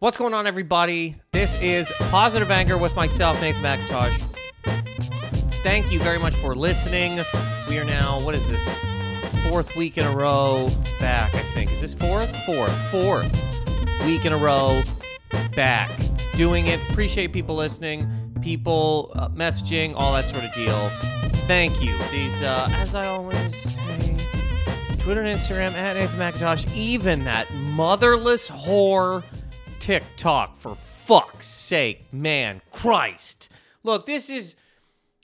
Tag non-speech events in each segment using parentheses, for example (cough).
What's going on, everybody? This is Positive Anger with myself, Nathan McIntosh. Thank you very much for listening. We are now, what is this? Fourth week in a row back, I think. Is this fourth? Fourth. Fourth week in a row back. Doing it. Appreciate people listening, people uh, messaging, all that sort of deal. Thank you. These, uh, as I always say, Twitter and Instagram at Nathan McIntosh, even that motherless whore TikTok, for fuck's sake, man, Christ. Look, this is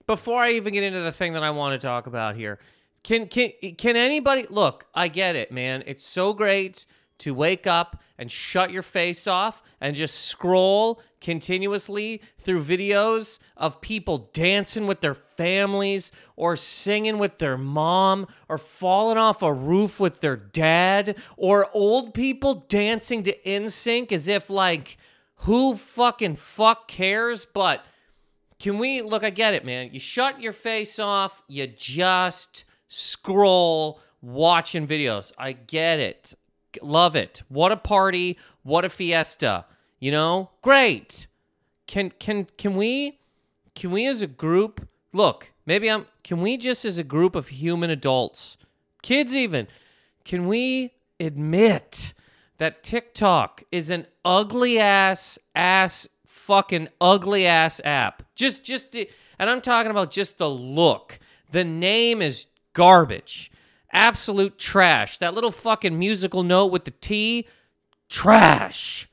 before I even get into the thing that I want to talk about here. Can can can anybody look? I get it, man. It's so great to wake up and shut your face off and just scroll continuously through videos of people dancing with their families or singing with their mom or falling off a roof with their dad or old people dancing to NSYNC as if like who fucking fuck cares? But can we look I get it man. You shut your face off. You just scroll watching videos. I get it. Love it. What a party. What a fiesta you know? Great. Can can can we can we as a group look maybe i'm can we just as a group of human adults kids even can we admit that tiktok is an ugly ass ass fucking ugly ass app? Just just the and i'm talking about just the look. The name is garbage. Absolute trash. That little fucking musical note with the t trash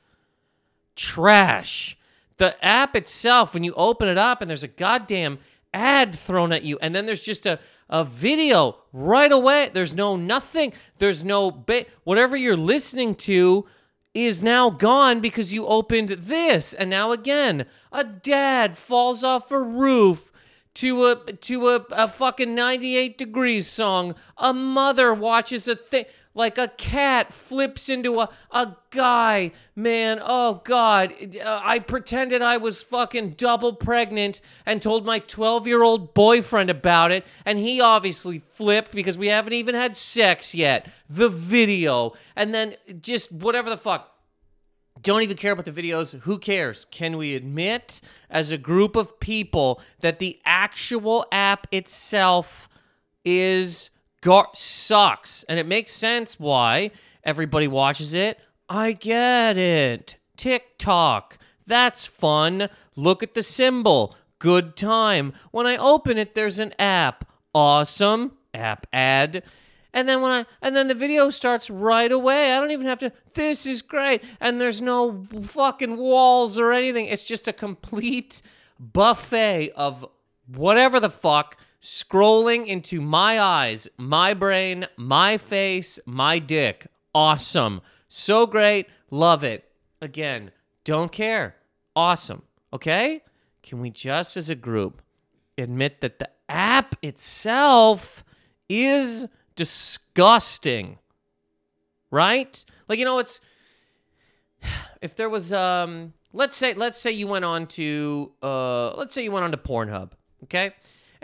trash the app itself, when you open it up and there's a goddamn ad thrown at you, and then there's just a, a video right away. There's no nothing. There's no ba- whatever you're listening to is now gone because you opened this. And now again, a dad falls off a roof to a to a, a fucking 98 degrees song. A mother watches a thing like a cat flips into a, a guy. Man, oh God. Uh, I pretended I was fucking double pregnant and told my 12 year old boyfriend about it. And he obviously flipped because we haven't even had sex yet. The video. And then just whatever the fuck. Don't even care about the videos. Who cares? Can we admit as a group of people that the actual app itself is gar- sucks. And it makes sense why everybody watches it. I get it. TikTok. That's fun. Look at the symbol. Good time. When I open it, there's an app. Awesome. App ad. And then when I and then the video starts right away. I don't even have to this is great. And there's no fucking walls or anything. It's just a complete buffet of whatever the fuck scrolling into my eyes, my brain, my face, my dick. Awesome. So great. Love it. Again, don't care. Awesome. Okay? Can we just as a group admit that the app itself is disgusting? Right? Like you know it's if there was um let's say let's say you went on to uh let's say you went on to Pornhub, okay?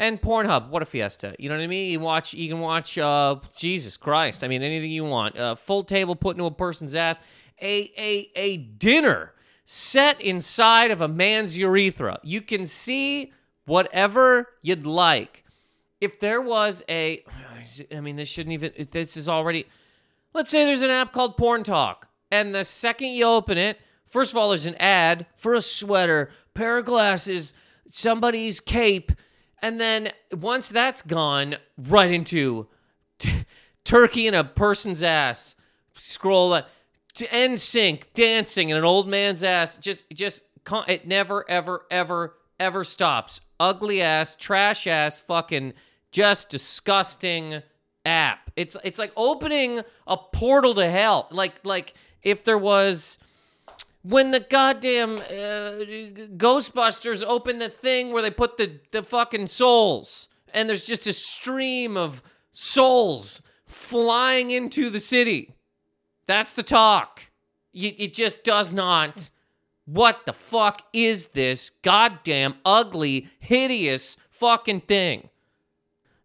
And Pornhub, what a fiesta! You know what I mean? You watch, you can watch. Uh, Jesus Christ! I mean, anything you want. Uh, full table put into a person's ass. A a a dinner set inside of a man's urethra. You can see whatever you'd like. If there was a, I mean, this shouldn't even. This is already. Let's say there's an app called Porn Talk, and the second you open it, first of all, there's an ad for a sweater, pair of glasses, somebody's cape and then once that's gone, right into t- turkey in a person's ass. Scroll uh, to NSYNC dancing in an old man's ass. Just, just it never, ever, ever, ever stops. Ugly ass, trash ass, fucking just disgusting app. It's it's like opening a portal to hell. Like like if there was when the goddamn uh, Ghostbusters open the thing where they put the, the fucking souls, and there's just a stream of souls flying into the city. That's the talk. it just does not. What the fuck is this goddamn ugly, hideous fucking thing?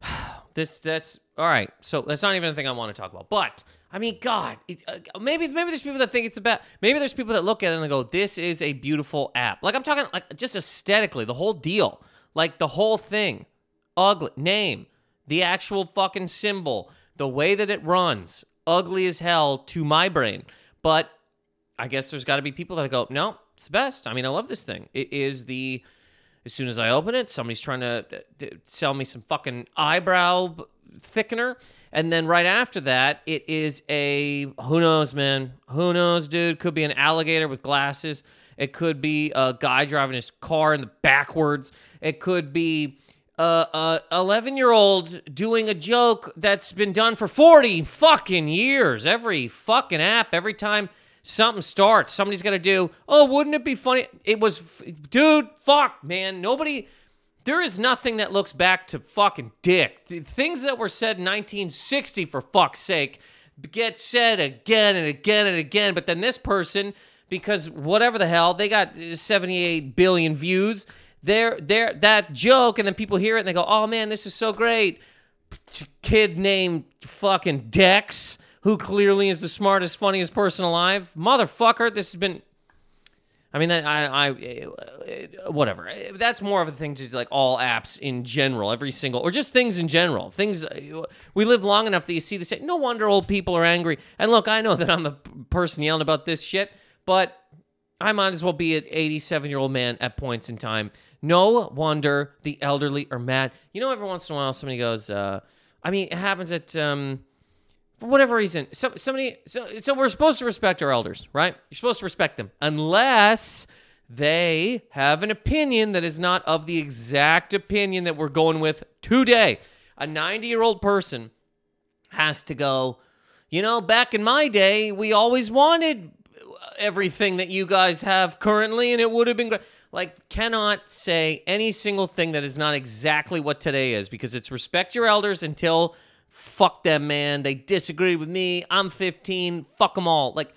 (sighs) this that's All right, so that's not even a thing I want to talk about. But I mean, God, it, uh, maybe maybe there's people that think it's a bad. Maybe there's people that look at it and go, "This is a beautiful app." Like I'm talking, like just aesthetically, the whole deal, like the whole thing, ugly name, the actual fucking symbol, the way that it runs, ugly as hell to my brain. But I guess there's got to be people that go, "No, it's the best." I mean, I love this thing. It is the as soon as I open it, somebody's trying to uh, sell me some fucking eyebrow thickener. And then right after that, it is a who knows, man? Who knows, dude? Could be an alligator with glasses. It could be a guy driving his car in the backwards. It could be a 11 year old doing a joke that's been done for 40 fucking years. Every fucking app, every time something starts, somebody's got to do, oh, wouldn't it be funny? It was, dude, fuck, man. Nobody there is nothing that looks back to fucking dick. The Things that were said in 1960, for fuck's sake, get said again and again and again. But then this person, because whatever the hell, they got 78 billion views. They're, they're, that joke, and then people hear it and they go, oh man, this is so great. Kid named fucking Dex, who clearly is the smartest, funniest person alive. Motherfucker, this has been I mean, that I, I, uh, whatever. That's more of a thing to like all apps in general, every single, or just things in general. Things uh, we live long enough that you see the same. No wonder old people are angry. And look, I know that I'm the person yelling about this shit, but I might as well be an 87 year old man at points in time. No wonder the elderly are mad. You know, every once in a while, somebody goes, uh, I mean, it happens at, um, for whatever reason, so, somebody, so, so we're supposed to respect our elders, right? You're supposed to respect them unless they have an opinion that is not of the exact opinion that we're going with today. A 90 year old person has to go, you know, back in my day, we always wanted everything that you guys have currently, and it would have been great. Like, cannot say any single thing that is not exactly what today is because it's respect your elders until fuck them, man. They disagree with me. I'm 15. Fuck them all. Like,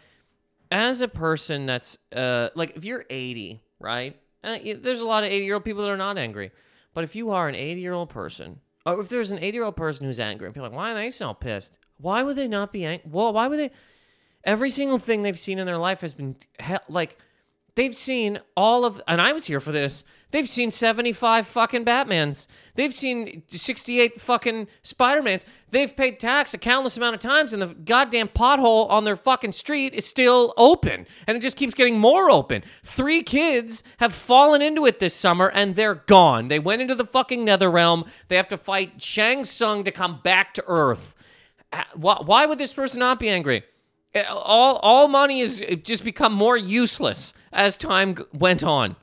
as a person that's, uh, like, if you're 80, right? Uh, there's a lot of 80 year old people that are not angry. But if you are an 80 year old person, or if there's an 80 year old person who's angry, and people like, why are they so pissed? Why would they not be angry? Well, why would they? Every single thing they've seen in their life has been, like, they've seen all of, and I was here for this. They've seen 75 fucking Batmans. They've seen 68 fucking Spider-Mans. They've paid tax a countless amount of times, and the goddamn pothole on their fucking street is still open. And it just keeps getting more open. Three kids have fallen into it this summer, and they're gone. They went into the fucking nether realm. They have to fight Shang Tsung to come back to Earth. Uh, why would this person not be angry? Eh, all, all money has eh, just become more useless as time went on.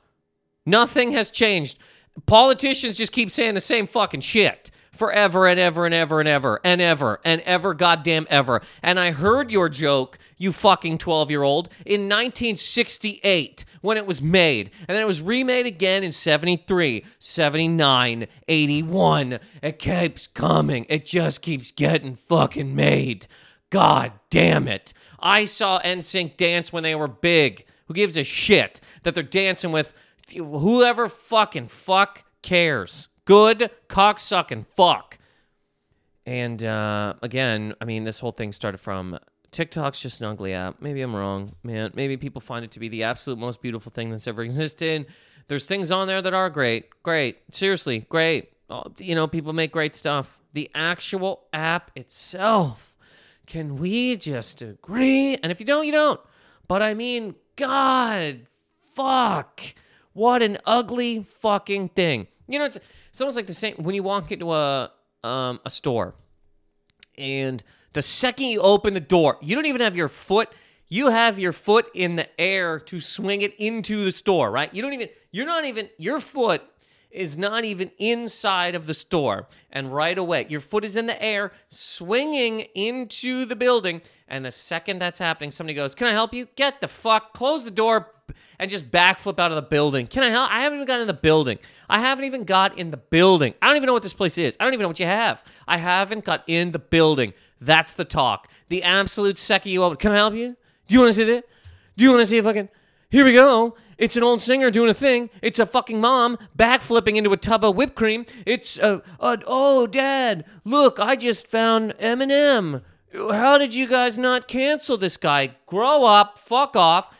Nothing has changed. Politicians just keep saying the same fucking shit forever and ever and ever and ever and ever and ever goddamn ever. And I heard your joke, you fucking 12 year old, in 1968 when it was made. And then it was remade again in 73, 79, 81. It keeps coming. It just keeps getting fucking made. God damn it. I saw NSYNC dance when they were big. Who gives a shit that they're dancing with whoever fucking fuck cares. Good cocksucking fuck. And uh, again, I mean, this whole thing started from TikTok's just an ugly app. Maybe I'm wrong, man. Maybe people find it to be the absolute most beautiful thing that's ever (laughs) existed. There's things on there that are great. Great. Seriously, great. You know, people make great stuff. The actual app itself. Can we just agree? And if you don't, you don't. But I mean, God, fuck. What an ugly fucking thing. You know, it's it's almost like the same when you walk into a um a store and the second you open the door, you don't even have your foot you have your foot in the air to swing it into the store, right? You don't even you're not even your foot is not even inside of the store. And right away, your foot is in the air, swinging into the building. And the second that's happening, somebody goes, Can I help you? Get the fuck, close the door, and just backflip out of the building. Can I help? I haven't even gotten in the building. I haven't even got in the building. I don't even know what this place is. I don't even know what you have. I haven't got in the building. That's the talk. The absolute second you open. Can I help you? Do you want to see that? Do you want to see I can? Here we go. It's an old singer doing a thing. It's a fucking mom backflipping into a tub of whipped cream. It's uh, uh oh, dad, look, I just found Eminem. How did you guys not cancel this guy? Grow up, fuck off.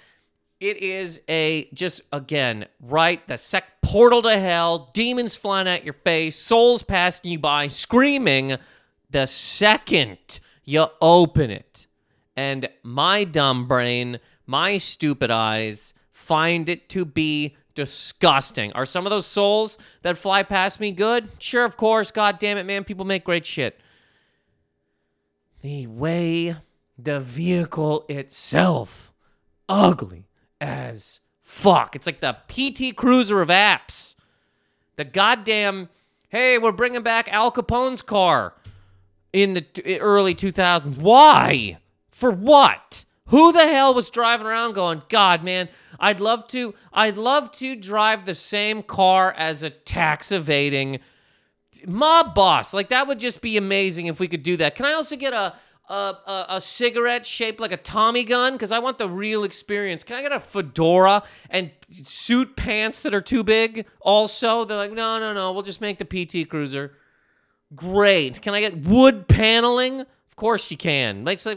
It is a just again right the sec portal to hell, demons flying at your face, souls passing you by, screaming the second you open it. And my dumb brain, my stupid eyes find it to be disgusting. Are some of those souls that fly past me good? Sure, of course. God damn it, man. People make great shit. The way the vehicle itself, ugly as fuck. It's like the PT Cruiser of apps. The goddamn, hey, we're bringing back Al Capone's car in the early 2000s. Why? For what? Who the hell was driving around going, God, man, I'd love to, I'd love to drive the same car as a tax evading mob boss. Like that would just be amazing if we could do that. Can I also get a a, a, a cigarette shaped like a Tommy gun? Because I want the real experience. Can I get a fedora and suit pants that are too big? Also, they're like, no, no, no. We'll just make the PT Cruiser. Great. Can I get wood paneling? Of course you can. Let's uh,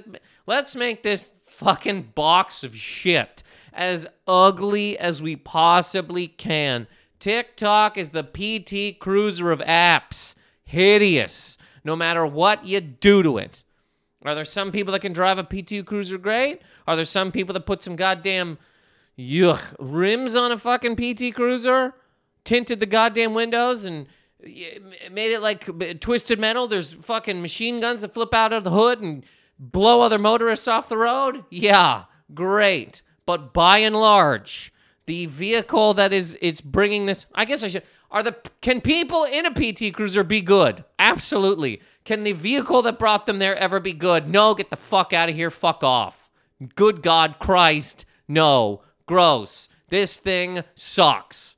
let's make this fucking box of shit as ugly as we possibly can. TikTok is the PT Cruiser of apps. Hideous. No matter what you do to it. Are there some people that can drive a PT Cruiser great? Are there some people that put some goddamn yuck rims on a fucking PT Cruiser, tinted the goddamn windows, and made it like twisted metal? There's fucking machine guns that flip out of the hood and blow other motorists off the road? Yeah, great. But by and large, the vehicle that is it's bringing this, I guess I should are the can people in a PT Cruiser be good? Absolutely. Can the vehicle that brought them there ever be good? No, get the fuck out of here. Fuck off. Good God Christ. No. Gross. This thing sucks.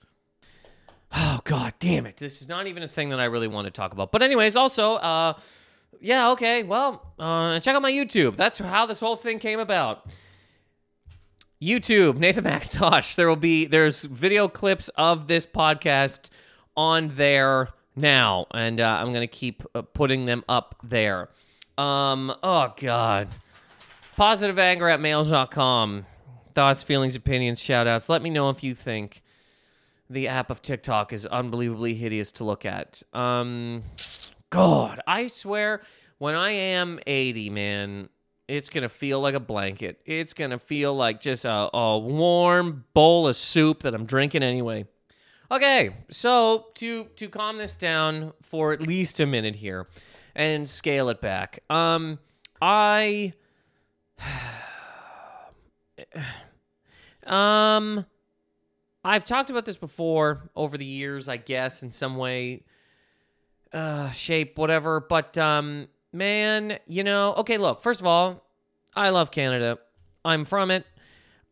Oh god damn it. This is not even a thing that I really want to talk about. But anyways, also uh yeah, okay. Well, uh check out my YouTube. That's how this whole thing came about. YouTube, Nathan (laughs) McIntosh. There will be there's video clips of this podcast on there now, and uh, I'm gonna keep uh, putting them up there. Um, oh god, positive anger at mail.com. Thoughts, feelings, opinions, shout outs. Let me know if you think the app of TikTok is unbelievably hideous to look at. Um, God, I swear, when I am 80, man, it's gonna feel like a blanket. It's gonna feel like just a, a warm bowl of soup that I'm drinking anyway. Okay, so to to calm this down for at least a minute here and scale it back. Um I (sighs) um I've talked about this before over the years, I guess in some way uh shape whatever, but um man, you know, okay, look, first of all, I love Canada. I'm from it.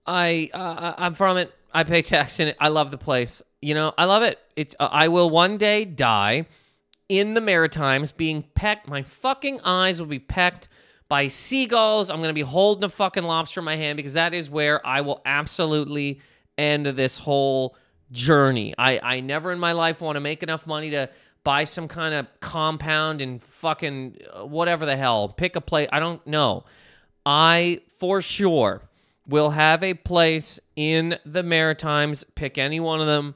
I uh, I'm from it. I pay tax in it. I love the place. You know, I love it. It's uh, I will one day die in the Maritimes being pecked. My fucking eyes will be pecked by seagulls. I'm going to be holding a fucking lobster in my hand because that is where I will absolutely end of this whole journey. I I never in my life want to make enough money to buy some kind of compound and fucking uh, whatever the hell. Pick a place. I don't know. I for sure will have a place in the Maritimes. Pick any one of them.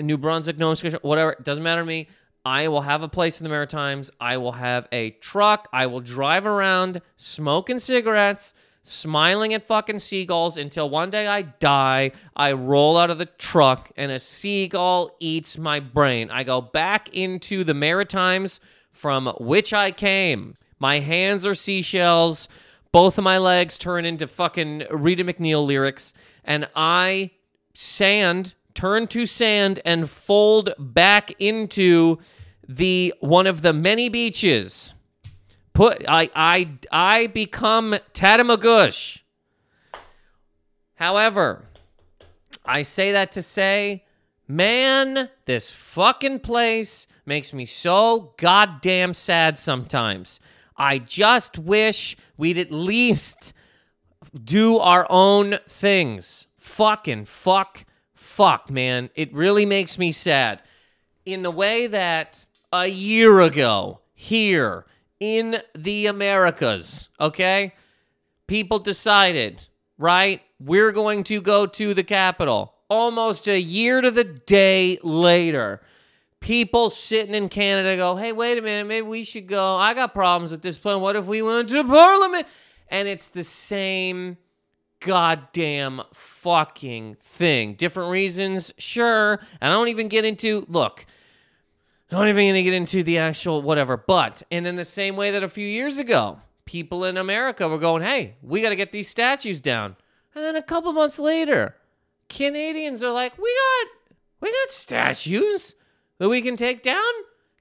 New Brunswick, Nova Scotia, whatever. It doesn't matter to me. I will have a place in the Maritimes. I will have a truck. I will drive around smoking cigarettes, smiling at fucking seagulls until one day I die. I roll out of the truck and a seagull eats my brain. I go back into the Maritimes from which I came. My hands are seashells. Both of my legs turn into fucking Rita MacNeil lyrics. And I sand, turn to sand, and fold back into the one of the many beaches. Put I I I become Tatamagouche. However, I say that to say, man, this fucking place makes me so goddamn sad sometimes. I just wish we'd at least do our own things. Fucking fuck fuck, man. It really makes me sad. In the way that a year ago, here in the Americas, okay, people decided, right? We're going to go to the Capitol. Almost a year to the day later, people sitting in Canada go, hey, wait a minute, maybe we should go. I got problems with this plan. What if we went to Parliament? And it's the same goddamn fucking thing. Different reasons, sure. And I don't even get into, look, Don't even gonna get into the actual whatever, but, and in the same way that a few years ago, people in America were going, hey, we gotta get these statues down. And then a couple months later, Canadians are like, we got, we got statues that we can take down.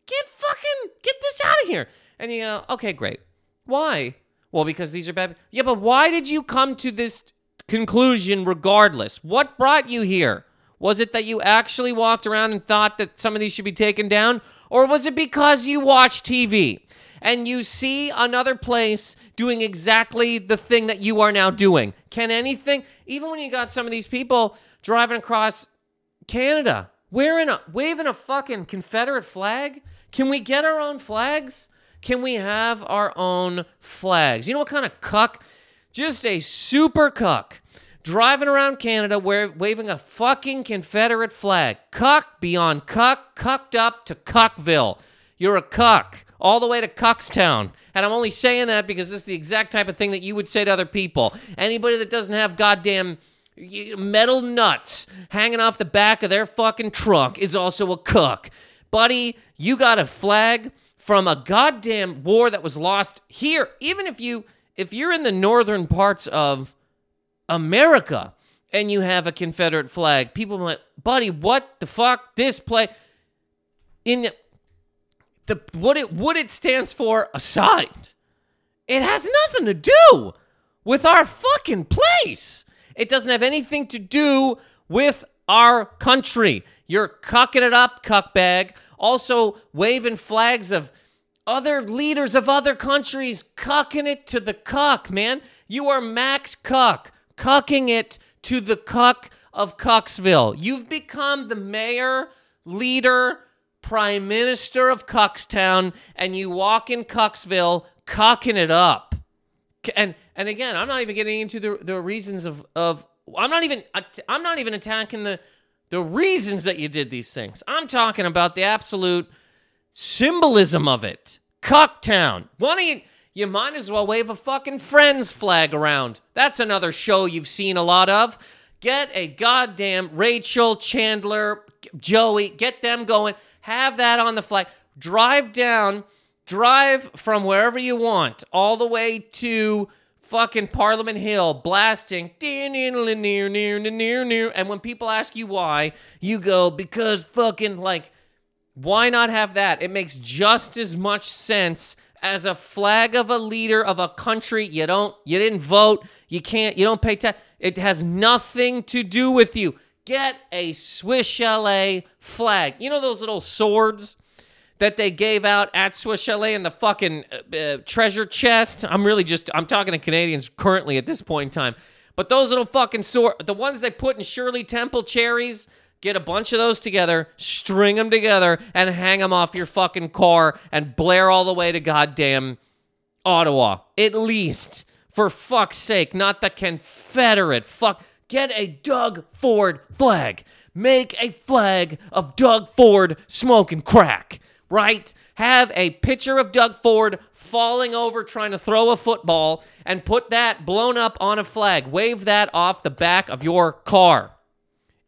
Get fucking, get this out of here. And you go, okay, great. Why? Well, because these are bad. Yeah, but why did you come to this conclusion regardless? What brought you here? Was it that you actually walked around and thought that some of these should be taken down? Or was it because you watch TV and you see another place doing exactly the thing that you are now doing? Can anything, even when you got some of these people driving across Canada, wearing a, waving a fucking Confederate flag? Can we get our own flags? Can we have our own flags? You know what kind of cuck? Just a super cuck driving around Canada where, waving a fucking Confederate flag. Cuck beyond cuck, cucked up to Cuckville. You're a cuck all the way to Cuckstown. And I'm only saying that because this is the exact type of thing that you would say to other people. Anybody that doesn't have goddamn metal nuts hanging off the back of their fucking trunk is also a cuck. Buddy, you got a flag from a goddamn war that was lost here. Even if you if you're in the northern parts of America and you have a Confederate flag, people like, buddy, what the fuck? This play in the what it what it stands for aside, it has nothing to do with our fucking place. It doesn't have anything to do with our country. You're cucking it up, cuckbag. Also waving flags of other leaders of other countries cucking it to the cuck, man. You are Max Cuck, cucking it to the cuck of Cucksville. You've become the mayor, leader, prime minister of Cuckstown, and you walk in Cucksville cucking it up. And and again, I'm not even getting into the the reasons of of I'm not even uh, I'm not even attacking the the reasons that you did these things. I'm talking about the absolute symbolism of it. Cucktown. Why don't you, you might as well wave a fucking Friends flag around. That's another show you've seen a lot of. Get a goddamn Rachel, Chandler, Joey, get them going. Have that on the flag. Drive down, drive from wherever you want, all the way to fucking Parliament Hill, blasting near near near near. And when people ask you why, you go because fucking like why not have that? It makes just as much sense as a flag of a leader of a country you don't you didn't vote, you can't you don't pay tax. It has nothing to do with you. Get a Swiss Chalet flag. You know those little swords that they gave out at Swiss Chalet in the fucking uh, uh, treasure chest. I'm really just I'm talking to Canadians currently at this point in time. But those little fucking sword, the ones they put in Shirley Temple cherries, Get a bunch of those together, string them together, and hang them off your fucking car and blare all the way to goddamn Ottawa. At least, for fuck's sake, not the Confederate fuck. Get a Doug Ford flag. Make a flag of Doug Ford smoking crack, right? Have a picture of Doug Ford falling over trying to throw a football and put that blown up on a flag. Wave that off the back of your car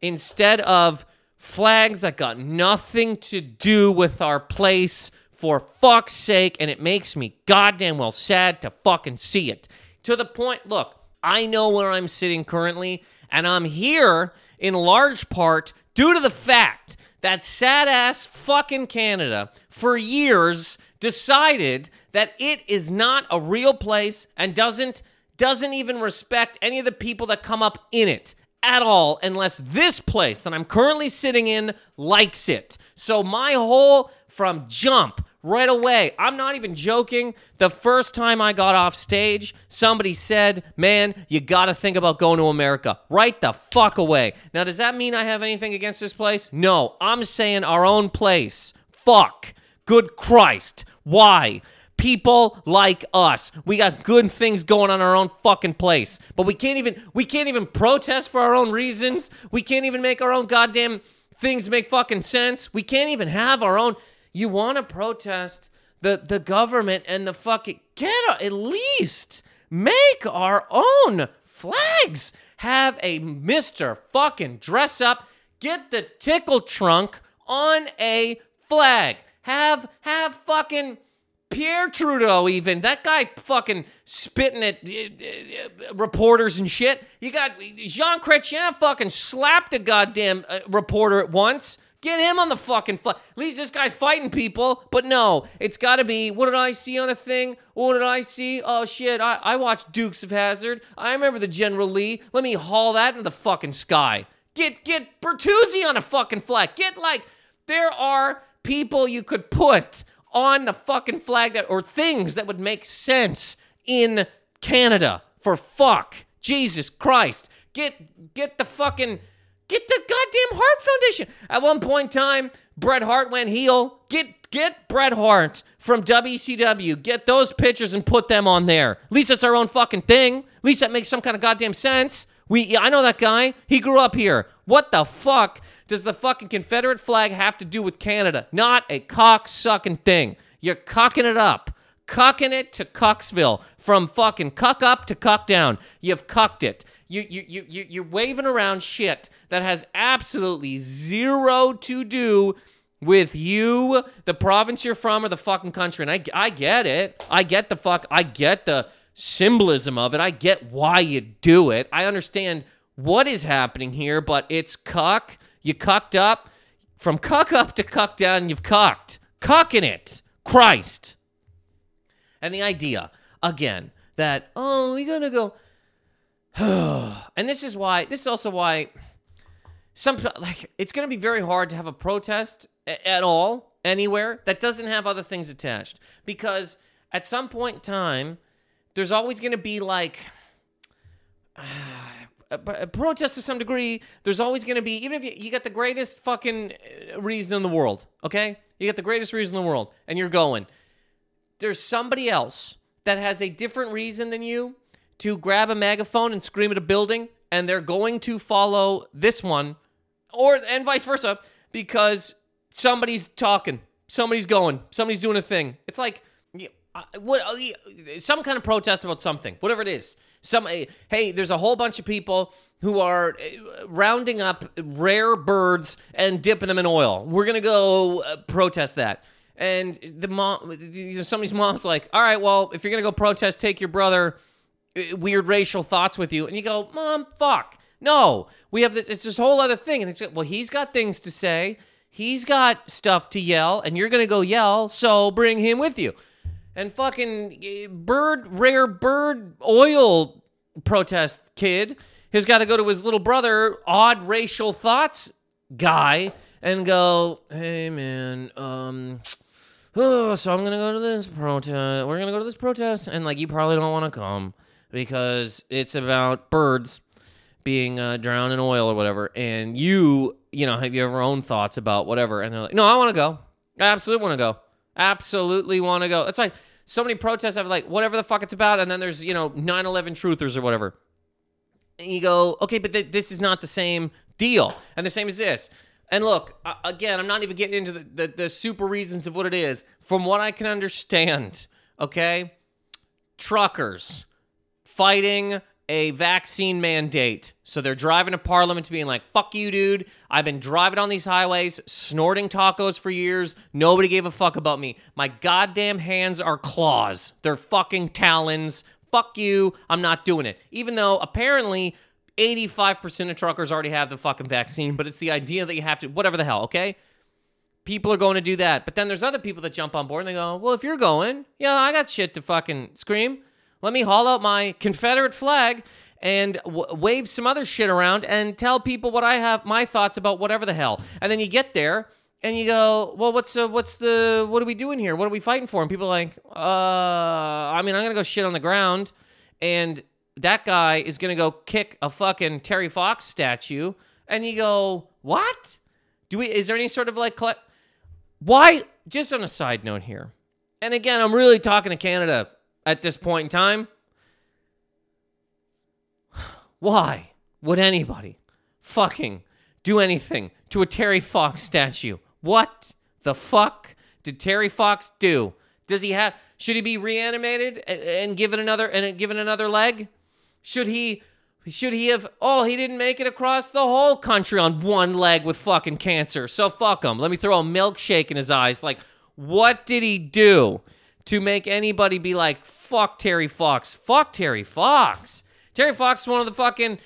instead of flags that got nothing to do with our place for fuck's sake and it makes me goddamn well sad to fucking see it. To the point look i know where i'm sitting currently and i'm here in large part due to the fact that sad ass fucking canada for years decided that it is not a real place and doesn't doesn't even respect any of the people that come up in it at all unless this place that I'm currently sitting in likes it. So my whole from jump right away. I'm not even joking. The first time I got off stage, somebody said, Man, you got to think about going to America. Right the fuck away. Now, does that mean I have anything against this place? No. I'm saying our own place. Fuck. Good Christ. Why? People like us. We got good things going on our own fucking place. But we can't even we can't even protest for our own reasons. We can't even make our own goddamn things make fucking sense. We can't even have our own you want to protest the the government and the fucking get a, at least make our own flags. Have a Mister fucking dress up. Get the tickle trunk on a flag. Have have fucking Pierre Trudeau, even that guy, fucking spitting at uh, uh, reporters and shit. You got Jean Chrétien fucking slapped a goddamn uh, reporter at once. Get him on the fucking flag. At least this guy's fighting people. But no, it's got to be. What did I see on a thing? What did I see? Oh shit! I I watched Dukes of Hazzard. I remember the General Lee. Let me haul that into the fucking sky. Get get Bertuzzi on a fucking flag. Get like there are people you could put on the fucking flag that or things that would make sense in Canada. For fuck. Jesus Christ. Get get the fucking Get the goddamn Hart Foundation. At one point in time, Bret Hart went heel. Get get Bret Hart from WCW. Get those pictures and put them on there. At least it's our own fucking thing. At least that makes some kind of goddamn sense. We I know that guy. He grew up here. What the fuck does the fucking Confederate flag have to do with Canada? Not a cock sucking thing. You're cocking it up. Cucking it to Cucksville. From fucking cuck up to cuck down. You've cucked it. You, you, you, you, you're waving around shit that has absolutely zero to do with you, the province you're from, or the fucking country. And I, I get it. I get the fuck. I get the symbolism of it. I get why you do it. I understand what is happening here, but it's cuck. You cucked up. From cuck up to cuck down, you've cucked. Cucking it. Christ. And the idea, again, that, oh, we gotta go. (sighs) and this is why, this is also why some, like, it's gonna be very hard to have a protest at all, anywhere, that doesn't have other things attached. Because at some point in time, there's always gonna be like, (sighs) a, a protest to some degree, there's always going to be, even if you, you got the greatest fucking uh, reason in the world, okay? You got the greatest reason in the world, and you're going. There's somebody else that has a different reason than you to grab a megaphone and scream at a building, and they're going to follow this one, or and vice versa, because somebody's talking, somebody's going, somebody's doing a thing. It's like uh, what uh, some kind of protest about something, whatever it is. Some uh, hey, there's a whole bunch of people who are uh, rounding up rare birds and dipping them in oil. We're gonna go uh, protest that. And the mom, you know, somebody's mom's like, "All right, well, if you're gonna go protest, take your brother weird racial thoughts with you." And you go, "Mom, fuck, no, we have this. It's this whole other thing." And it's well, he's got things to say. He's got stuff to yell, and you're gonna go yell. So bring him with you and fucking bird rare bird oil protest kid. Has got to go to his little brother odd racial thoughts guy and go hey man um oh, so i'm gonna go to this protest we're gonna go to this protest and like you probably don't want to come because it's about birds being uh, drowned in oil or whatever and you you know have your own thoughts about whatever and they're like no i want to go. I absolutely want to go absolutely want to go. It's like so many protests have like whatever the fuck it's about, and then there's you know 9/11 truthers or whatever. And you go, okay, but th- this is not the same deal, and the same as this. And look, uh, again, I'm not even getting into the, the, the super reasons of what it is. From what I can understand, okay, truckers fighting a vaccine mandate. So they're driving to Parliament to being like, fuck you, dude. I've been driving on these highways, snorting tacos for years. Nobody gave a fuck about me. My goddamn hands are claws. They're fucking talons. Fuck you. I'm not doing it. Even though apparently 85% of truckers already have the fucking vaccine, but it's the idea that you have to, whatever the hell, okay? People are going to do that. But then there's other people that jump on board and they go, well, if you're going, yeah, I got shit to fucking scream. Let me haul out my Confederate flag and w- wave some other shit around and tell people what I have, my thoughts about whatever the hell. And then you get there and you go, well, what's the what's the what are we doing here? What are we fighting for? And people are like, uh, I mean, I'm gonna go shit on the ground, and that guy is gonna go kick a fucking Terry Fox statue, and you go, what? Do we? Is there any sort of like, why? Just on a side note here, and again, I'm really talking to Canada at this point in time. Why would anybody fucking do anything to a Terry Fox statue? What the fuck did Terry Fox do? Does he have? Should he be reanimated and given another and given another leg? Should he? Should he have? Oh, he didn't make it across the whole country on one leg with fucking cancer. So fuck him. Let me throw a milkshake in his eyes. Like, what did he do to make anybody be like, fuck Terry Fox? Fuck Terry Fox. Terry Fox is one of the fucking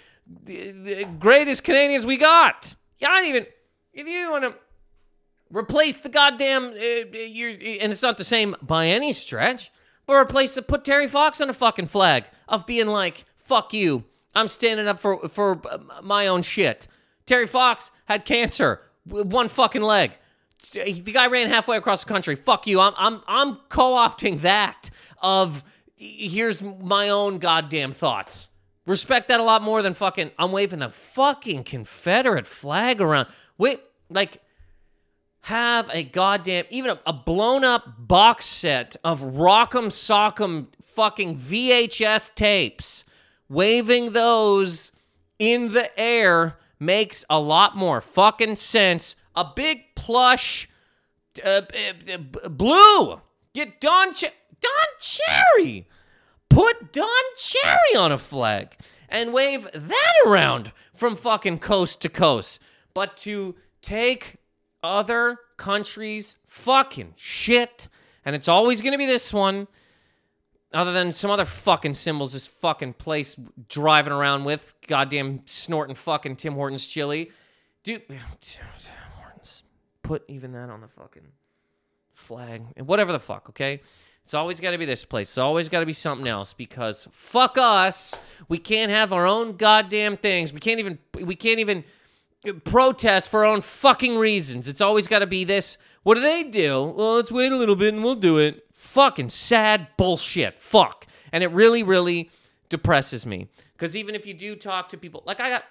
greatest Canadians we got. Yeah, I don't even. If you want to replace the goddamn, uh, you're, and it's not the same by any stretch, but replace the put Terry Fox on a fucking flag of being like, fuck you. I'm standing up for for uh, my own shit. Terry Fox had cancer, one fucking leg. The guy ran halfway across the country. Fuck you. I'm I'm I'm co-opting that of here's my own goddamn thoughts. Respect that a lot more than fucking I'm waving the fucking Confederate flag around. Wait, like have a goddamn even a, a blown up box set of Rock'em Sock'em fucking VHS tapes. Waving those in the air makes a lot more fucking sense. A big plush uh, uh, blue. Get Don Don Cherry. Put Don Cherry on a flag and wave that around from fucking coast to coast. But to take other countries' fucking shit, and it's always going to be this one, other than some other fucking symbols this fucking place driving around with, goddamn snorting fucking Tim Hortons chili. Dude. Put even that on the fucking flag. And whatever the fuck, okay? It's always got to be this place. It's always got to be something else because fuck us. We can't have our own goddamn things. We can't even we can't even protest for our own fucking reasons. It's always got to be this. What do they do? Well, let's wait a little bit and we'll do it. Fucking sad bullshit. Fuck. And it really, really depresses me. Because even if you do talk to people, like I got,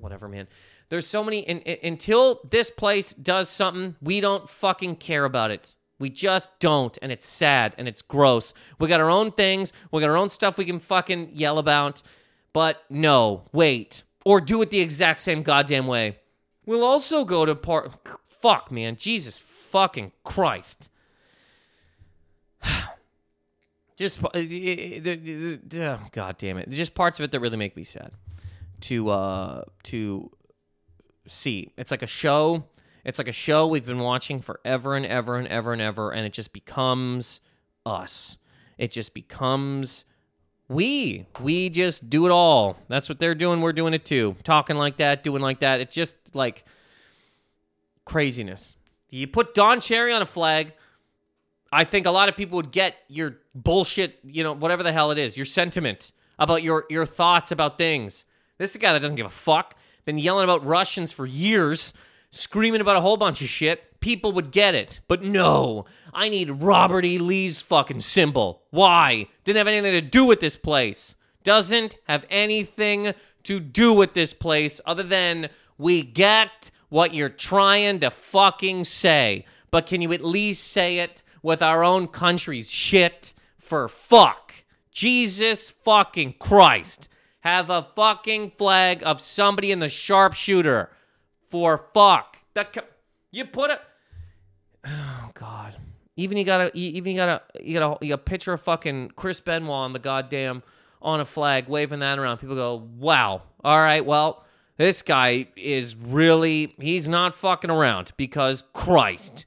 whatever, man. There's so many, in, in- until this place does something, we don't fucking care about it. We just don't. And it's sad and it's gross. We got our own things. We got our own stuff we can fucking yell about. But no, wait. Or do it the exact same goddamn way. We'll also go to part. Fuck, man. Jesus fucking Christ. (sighs) Just, uh, uh, uh, uh, god damn it. Just parts of it that really make me sad to uh to see. It's like a show. It's like a show we've been watching forever and ever and ever and ever, and it just becomes us. It just becomes we. We just do it all. That's what they're doing. We're doing it too. Talking like that, doing like that. It's just like craziness. You put Don Cherry on a flag. I think a lot of people would get your bullshit, you know, whatever the hell it is, your sentiment about your your thoughts about things. This is a guy that doesn't give a fuck. Been yelling about Russians for years, screaming about a whole bunch of shit. People would get it. But no, I need Robert E. Lee's fucking symbol. Why? Didn't have anything to do with this place. Doesn't have anything to do with this place other than we get what you're trying to fucking say. But can you at least say it with our own country's shit for fuck? Jesus fucking Christ. Have a fucking flag of somebody in the sharpshooter for fuck. That co- you put it. (sighs) Oh God. Even you got a even you got a you got a, you got a picture of fucking Chris Benoit on the goddamn on a flag waving that around. People go, "Wow. All right, well, this guy is really he's not fucking around because Christ."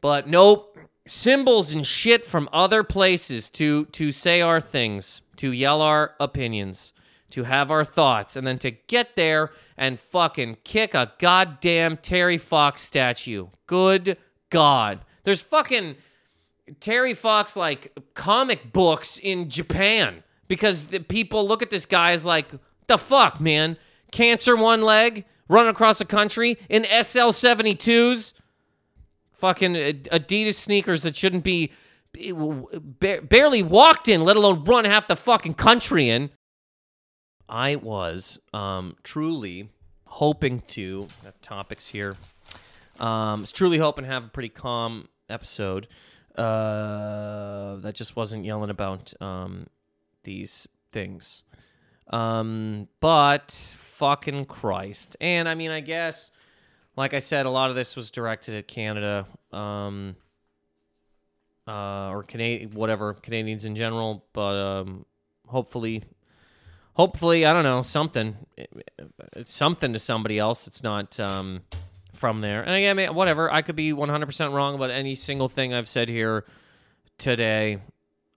But nope, symbols and shit from other places to to say our things, to yell our opinions, to have our thoughts, and then to get there and fucking kick a goddamn Terry Fox statue. Good God. There's fucking Terry Fox like comic books in Japan because the people look at this guy as like, the fuck, man? Cancer one leg, running across the country in SL 72s. Fucking Adidas sneakers that shouldn't be barely walked in, let alone run half the fucking country in. I was um, truly hoping to topics here. Um, was truly hoping to have a pretty calm episode uh, that just wasn't yelling about um, these things. Um, but fucking Christ. And I mean, I guess, like I said, a lot of this was directed at Canada, um, uh, or Canadian, whatever, Canadians in general. But um, hopefully, hopefully, I don't know, something, it's something to somebody else. It's not um, from there. And again, whatever, I could be 100% wrong about any single thing I've said here today.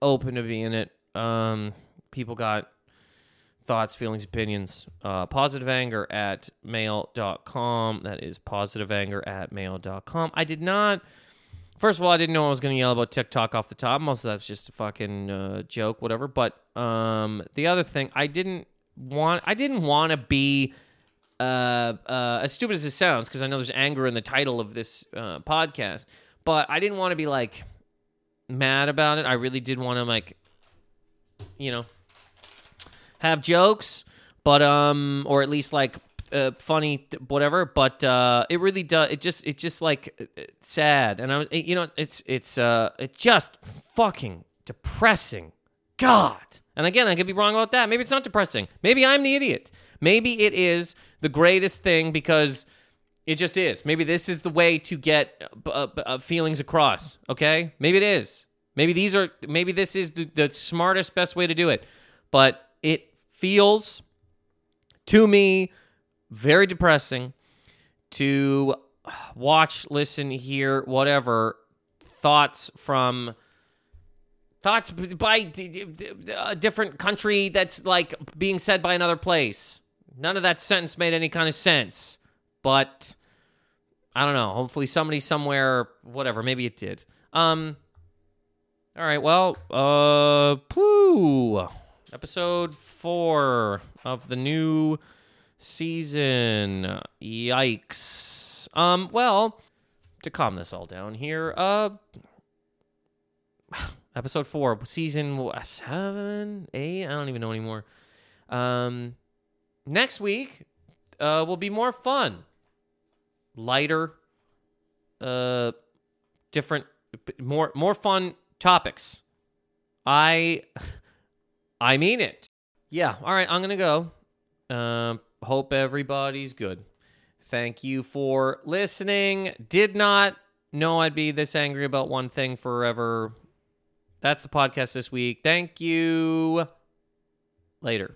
Open to being it. Um, people got thoughts, feelings, opinions. Uh, positive anger at mail.com. That is positive anger at mail.com. I did not. First of all, I didn't know I was going to yell about TikTok off the top. Most of that's just a fucking uh, joke, whatever. But um, the other thing, I didn't want. I didn't want to be uh, uh, as stupid as it sounds, because I know there's anger in the title of this uh, podcast. But I didn't want to be like mad about it. I really did want to like, you know, have jokes, but um, or at least like uh, funny, whatever. But uh, it really does. It just, it just like uh, sad, and I was, you know, it's, it's, uh, it's just fucking depressing. God. And again, I could be wrong about that. Maybe it's not depressing. Maybe I'm the idiot. Maybe it is the greatest thing because it just is. Maybe this is the way to get uh, uh, uh feelings across. Okay, maybe it is. Maybe these are. Maybe this is the, the smartest, best way to do it. But it feels to me very depressing to watch, listen, hear, whatever thoughts from thoughts by a different country that's like being said by another place. None of that sentence made any kind of sense. But I don't know. Hopefully somebody somewhere whatever, maybe it did. Um all right, well, uh poo episode four of the new season. Yikes. Um, well, to calm this all down here, uh, (sighs) episode four, season seven, eight, I don't even know anymore. Um, next week, uh, will be more fun, lighter, uh, different, more more fun topics. I (laughs) I mean it. Yeah. All right. I'm going to go. Uh, hope everybody's good. Thank you for listening. Did not know I'd be this angry about one thing forever. That's the podcast this week. Thank you. Later.